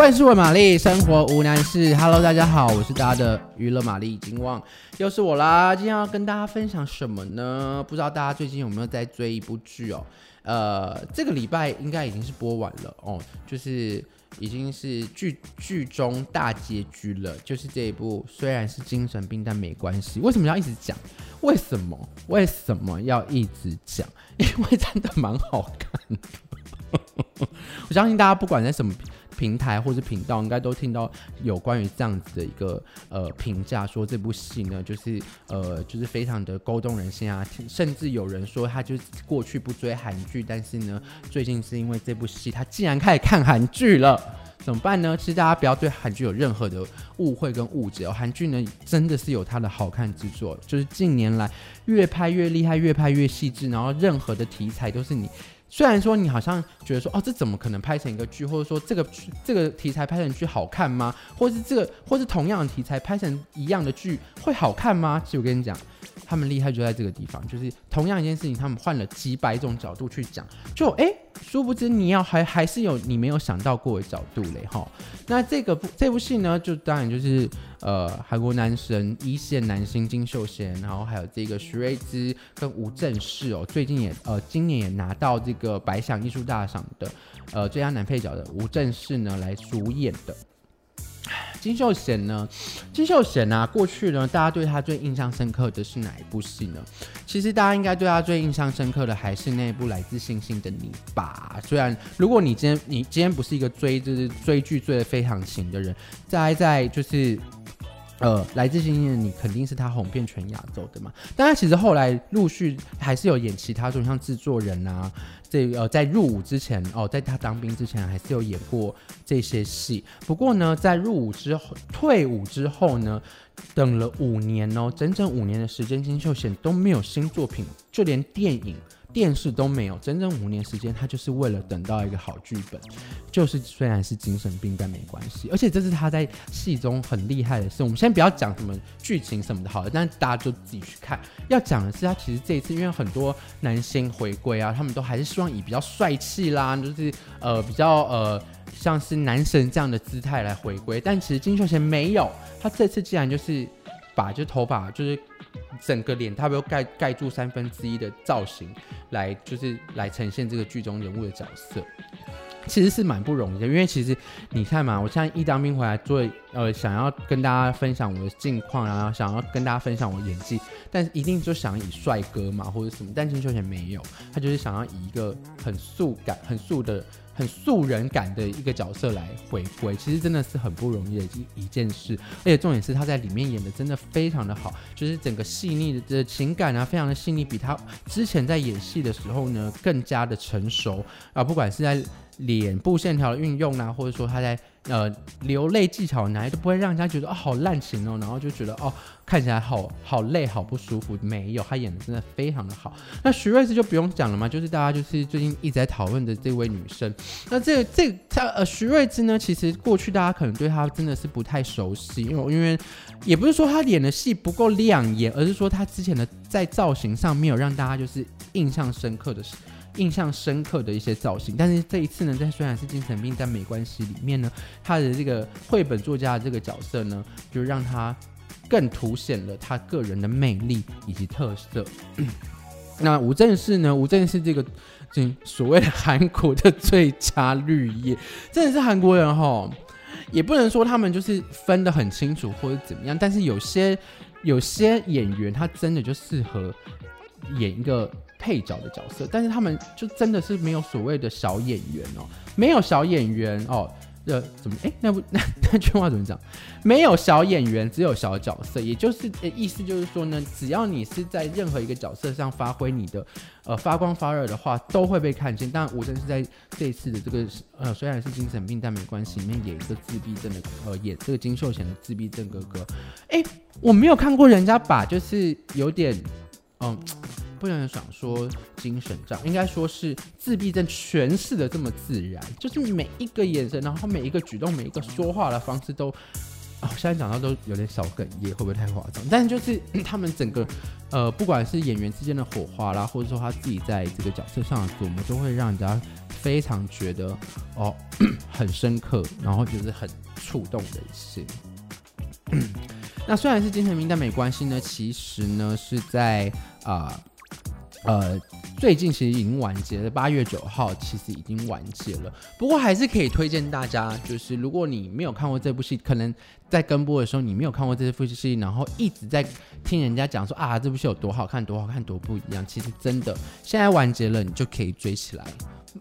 万事问玛丽，生活无难事。Hello，大家好，我是大家的娱乐玛丽金旺，又是我啦。今天要跟大家分享什么呢？不知道大家最近有没有在追一部剧哦？呃，这个礼拜应该已经是播完了哦，就是已经是剧剧中大结局了。就是这一部虽然是精神病，但没关系。为什么要一直讲？为什么？为什么要一直讲？因为真的蛮好看的。我相信大家不管在什么平台或者频道，应该都听到有关于这样子的一个呃评价，说这部戏呢，就是呃就是非常的勾动人心啊，甚至有人说他就过去不追韩剧，但是呢最近是因为这部戏，他竟然开始看韩剧了，怎么办呢？其实大家不要对韩剧有任何的误会跟误解哦，韩剧呢真的是有它的好看之处，就是近年来越拍越厉害，越拍越细致，然后任何的题材都是你。虽然说你好像觉得说哦，这怎么可能拍成一个剧，或者说这个这个题材拍成剧好看吗？或是这个，或是同样的题材拍成一样的剧会好看吗？其实我跟你讲，他们厉害就在这个地方，就是同样一件事情，他们换了几百种角度去讲，就哎。诶殊不知你要还还是有你没有想到过的角度嘞哈，那这个部这部戏呢，就当然就是呃韩国男神一线男星金秀贤，然后还有这个徐睿知跟吴正式哦，最近也呃今年也拿到这个百想艺术大赏的呃最佳男配角的吴正式呢来主演的。金秀贤呢？金秀贤啊，过去呢，大家对他最印象深刻的是哪一部戏呢？其实大家应该对他最印象深刻的还是那部《来自星星的你》吧。虽然如果你今天你今天不是一个追就是追剧追得非常勤的人，在在就是呃，《来自星星的你》肯定是他红遍全亚洲的嘛。但他其实后来陆续还是有演其他种像制作人啊。这呃，在入伍之前哦，在他当兵之前，还是有演过这些戏。不过呢，在入伍之后，退伍之后呢，等了五年哦，整整五年的时间，金秀贤都没有新作品，就连电影。电视都没有，整整五年时间，他就是为了等到一个好剧本，就是虽然是精神病，但没关系。而且这是他在戏中很厉害的事。我们先不要讲什么剧情什么的，好了，但大家就自己去看。要讲的是，他其实这一次因为很多男星回归啊，他们都还是希望以比较帅气啦，就是呃比较呃像是男神这样的姿态来回归。但其实金秀贤没有，他这次竟然就是把就头发就是。整个脸，他不要盖盖住三分之一的造型，来就是来呈现这个剧中人物的角色，其实是蛮不容易的。因为其实你看嘛，我现在一当兵回来做，呃，想要跟大家分享我的近况，然后想要跟大家分享我的演技，但是一定就想以帅哥嘛或者什么，但金秀贤没有，他就是想要以一个很素感、很素的。很素人感的一个角色来回归，其实真的是很不容易的一一件事。而且重点是他在里面演的真的非常的好，就是整个细腻的这情感啊，非常的细腻，比他之前在演戏的时候呢更加的成熟啊。不管是在脸部线条的运用啊，或者说他在。呃，流泪技巧哪都不会让人家觉得哦好滥情哦，然后就觉得哦看起来好好累好不舒服。没有，他演的真的非常的好。那徐睿知就不用讲了嘛，就是大家就是最近一直在讨论的这位女生。那这个、这个、呃徐睿知呢，其实过去大家可能对她真的是不太熟悉，因为因为也不是说她演的戏不够亮眼，而是说她之前的在造型上没有让大家就是印象深刻的是。印象深刻的一些造型，但是这一次呢，在虽然是精神病但没关系里面呢，他的这个绘本作家的这个角色呢，就让他更凸显了他个人的魅力以及特色。那吴正式呢？吴正式这个这所谓的韩国的最佳绿叶，真的是韩国人哈，也不能说他们就是分得很清楚或者怎么样，但是有些有些演员他真的就适合演一个。配角的角色，但是他们就真的是没有所谓的小演员哦，没有小演员哦，呃，怎么哎，那不 那那句话怎么讲？没有小演员，只有小角色，也就是意思就是说呢，只要你是在任何一个角色上发挥你的呃发光发热的话，都会被看见。当然，吴正式在这一次的这个呃虽然是精神病，但没关系，里面演一个自闭症的呃演这个金秀贤的自闭症哥哥。哎，我没有看过人家把就是有点嗯。不能想说精神障，应该说是自闭症诠释的这么自然，就是每一个眼神，然后每一个举动，每一个说话的方式都哦，现在讲到都有点小哽咽，会不会太夸张？但是就是 他们整个，呃，不管是演员之间的火花啦，或者说他自己在这个角色上的琢磨，都会让人家非常觉得哦 很深刻，然后就是很触动人心。那虽然是精神病，但没关系呢。其实呢是在啊。呃最近其实已经完结了，八月九号其实已经完结了。不过还是可以推荐大家，就是如果你没有看过这部戏，可能在跟播的时候你没有看过这部戏，然后一直在听人家讲说啊这部戏有多好看，多好看，多不一样。其实真的现在完结了，你就可以追起来。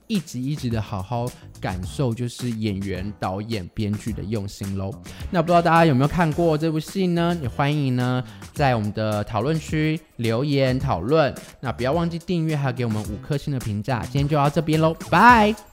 一集一集的好好感受，就是演员、导演、编剧的用心喽。那不知道大家有没有看过这部戏呢？也欢迎呢在我们的讨论区留言讨论。那不要忘记订阅，还有给我们五颗星的评价。今天就到这边喽，拜。